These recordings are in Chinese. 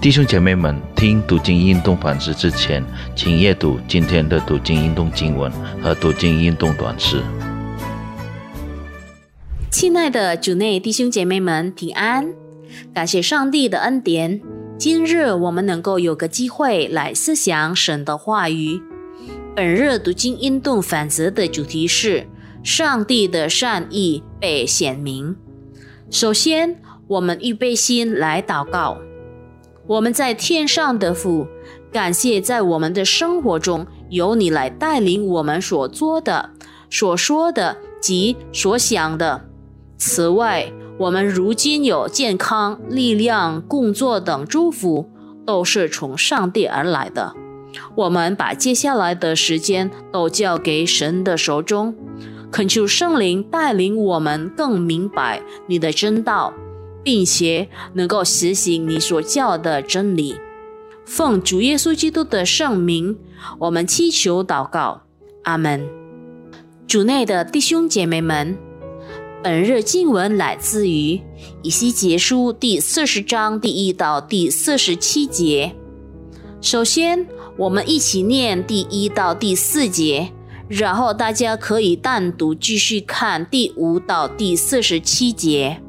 弟兄姐妹们，听读经运动反思之前，请阅读今天的读经运动经文和读经运动短诗。亲爱的主内弟兄姐妹们，平安！感谢上帝的恩典，今日我们能够有个机会来思想神的话语。本日读经运动反思的主题是上帝的善意被显明。首先，我们预备心来祷告。我们在天上的父，感谢在我们的生活中由你来带领我们所做的、所说的及所想的。此外，我们如今有健康、力量、工作等祝福，都是从上帝而来的。我们把接下来的时间都交给神的手中，恳求圣灵带领我们更明白你的真道。并且能够实行你所教的真理，奉主耶稣基督的圣名，我们祈求祷告，阿门。主内的弟兄姐妹们，本日经文来自于以西结书第四十章第一到第四十七节。首先，我们一起念第一到第四节，然后大家可以单独继续看第五到第四十七节。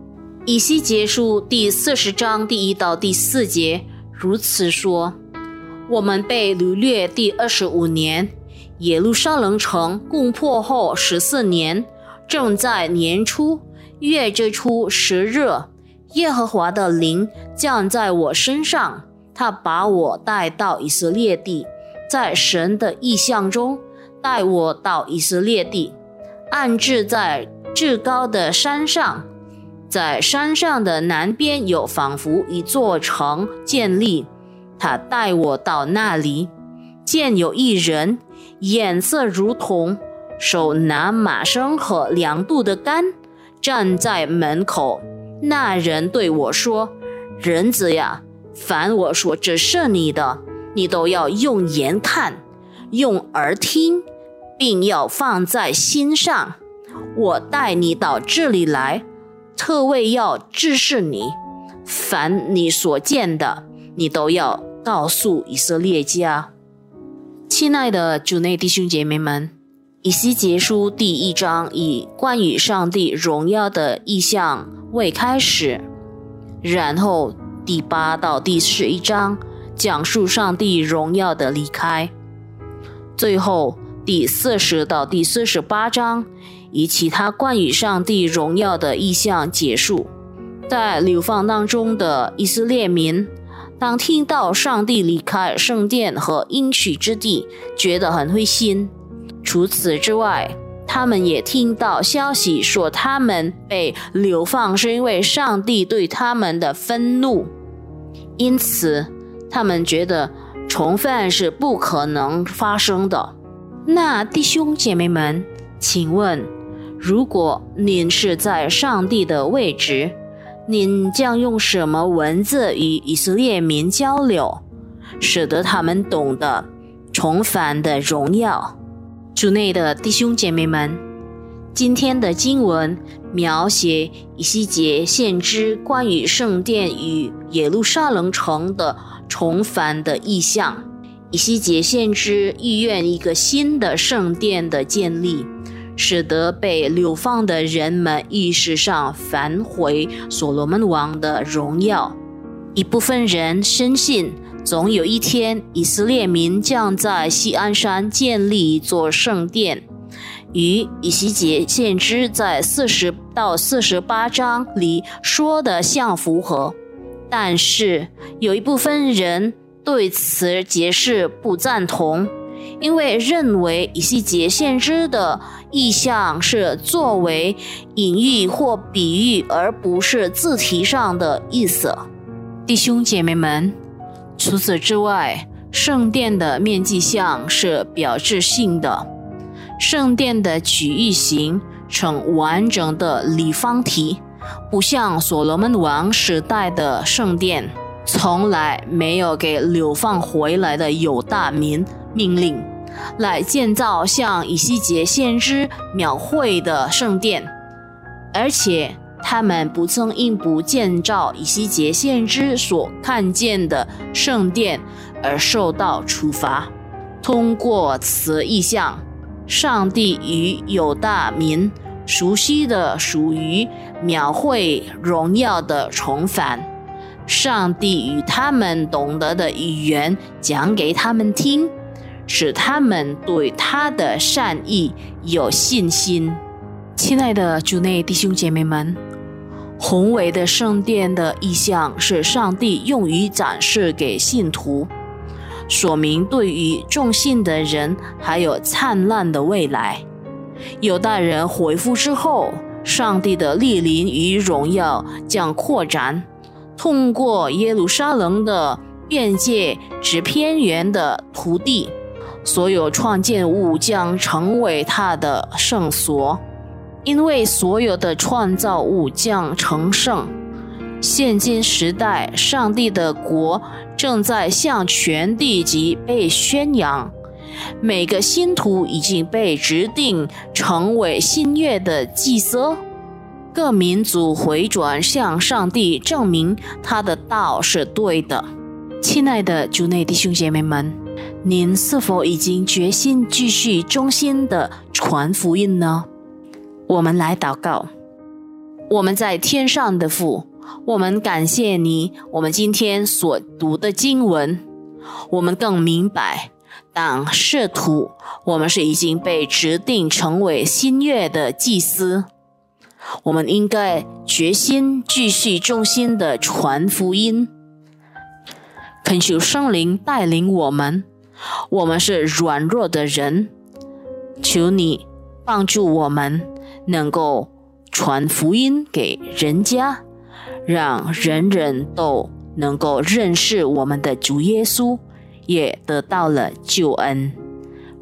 以西结束第四十章第一到第四节如此说：我们被掳掠第二十五年，耶路撒冷城攻破后十四年，正在年初月之初十日，耶和华的灵降在我身上，他把我带到以色列地，在神的意象中带我到以色列地，安置在至高的山上。在山上的南边有仿佛一座城建立，他带我到那里，见有一人，眼色如铜，手拿马绳和两度的杆，站在门口。那人对我说：“人子呀，凡我说这是你的，你都要用眼看，用耳听，并要放在心上。我带你到这里来。”特为要指示你，凡你所见的，你都要告诉以色列家。亲爱的主内弟兄姐妹们，以西结书第一章以关于上帝荣耀的意象为开始，然后第八到第十一章讲述上帝荣耀的离开，最后第四十到第四十八章。以其他关于上帝荣耀的意象结束。在流放当中的以色列民，当听到上帝离开圣殿和应许之地，觉得很灰心。除此之外，他们也听到消息说，他们被流放是因为上帝对他们的愤怒，因此他们觉得重犯是不可能发生的。那弟兄姐妹们，请问？如果您是在上帝的位置，您将用什么文字与以色列民交流，使得他们懂得重返的荣耀？主内的弟兄姐妹们，今天的经文描写以西结先知关于圣殿与耶路撒冷城的重返的意象。以西结先知意愿一个新的圣殿的建立。使得被流放的人们意识上返回所罗门王的荣耀。一部分人深信，总有一天以色列民将在西安山建立一座圣殿，与以西结先知在四十到四十八章里说的相符合。但是有一部分人对此解释不赞同。因为认为以西结先知的意象是作为隐喻或比喻，而不是字体上的意思。弟兄姐妹们，除此之外，圣殿的面积像是标志性的，圣殿的曲域形成完整的立方体，不像所罗门王时代的圣殿，从来没有给流放回来的犹大民。命令来建造像以西结先知描绘的圣殿，而且他们不曾因不建造以西结先知所看见的圣殿而受到处罚。通过此意象，上帝与有大民熟悉的属于描绘荣耀的重返。上帝与他们懂得的语言讲给他们听，使他们对他的善意有信心。亲爱的主内弟兄姐妹们，宏伟的圣殿的意象是上帝用于展示给信徒，说明对于众信的人还有灿烂的未来。犹大人回复之后，上帝的莅临与荣耀将扩展。通过耶路撒冷的边界至偏远的土地，所有创建物将成为他的圣所，因为所有的创造物将成圣。现今时代，上帝的国正在向全地级被宣扬，每个信徒已经被指定成为新约的祭司。各民族回转向上帝，证明他的道是对的。亲爱的主内弟兄姐妹们，您是否已经决心继续忠心的传福音呢？我们来祷告。我们在天上的父，我们感谢你。我们今天所读的经文，我们更明白，当使徒，我们是已经被指定成为新月的祭司。我们应该决心继续忠心的传福音，恳求圣灵带领我们。我们是软弱的人，求你帮助我们，能够传福音给人家，让人人都能够认识我们的主耶稣，也得到了救恩。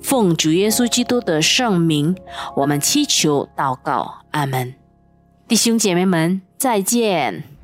奉主耶稣基督的圣名，我们祈求祷告，阿门。弟兄姐妹们，再见。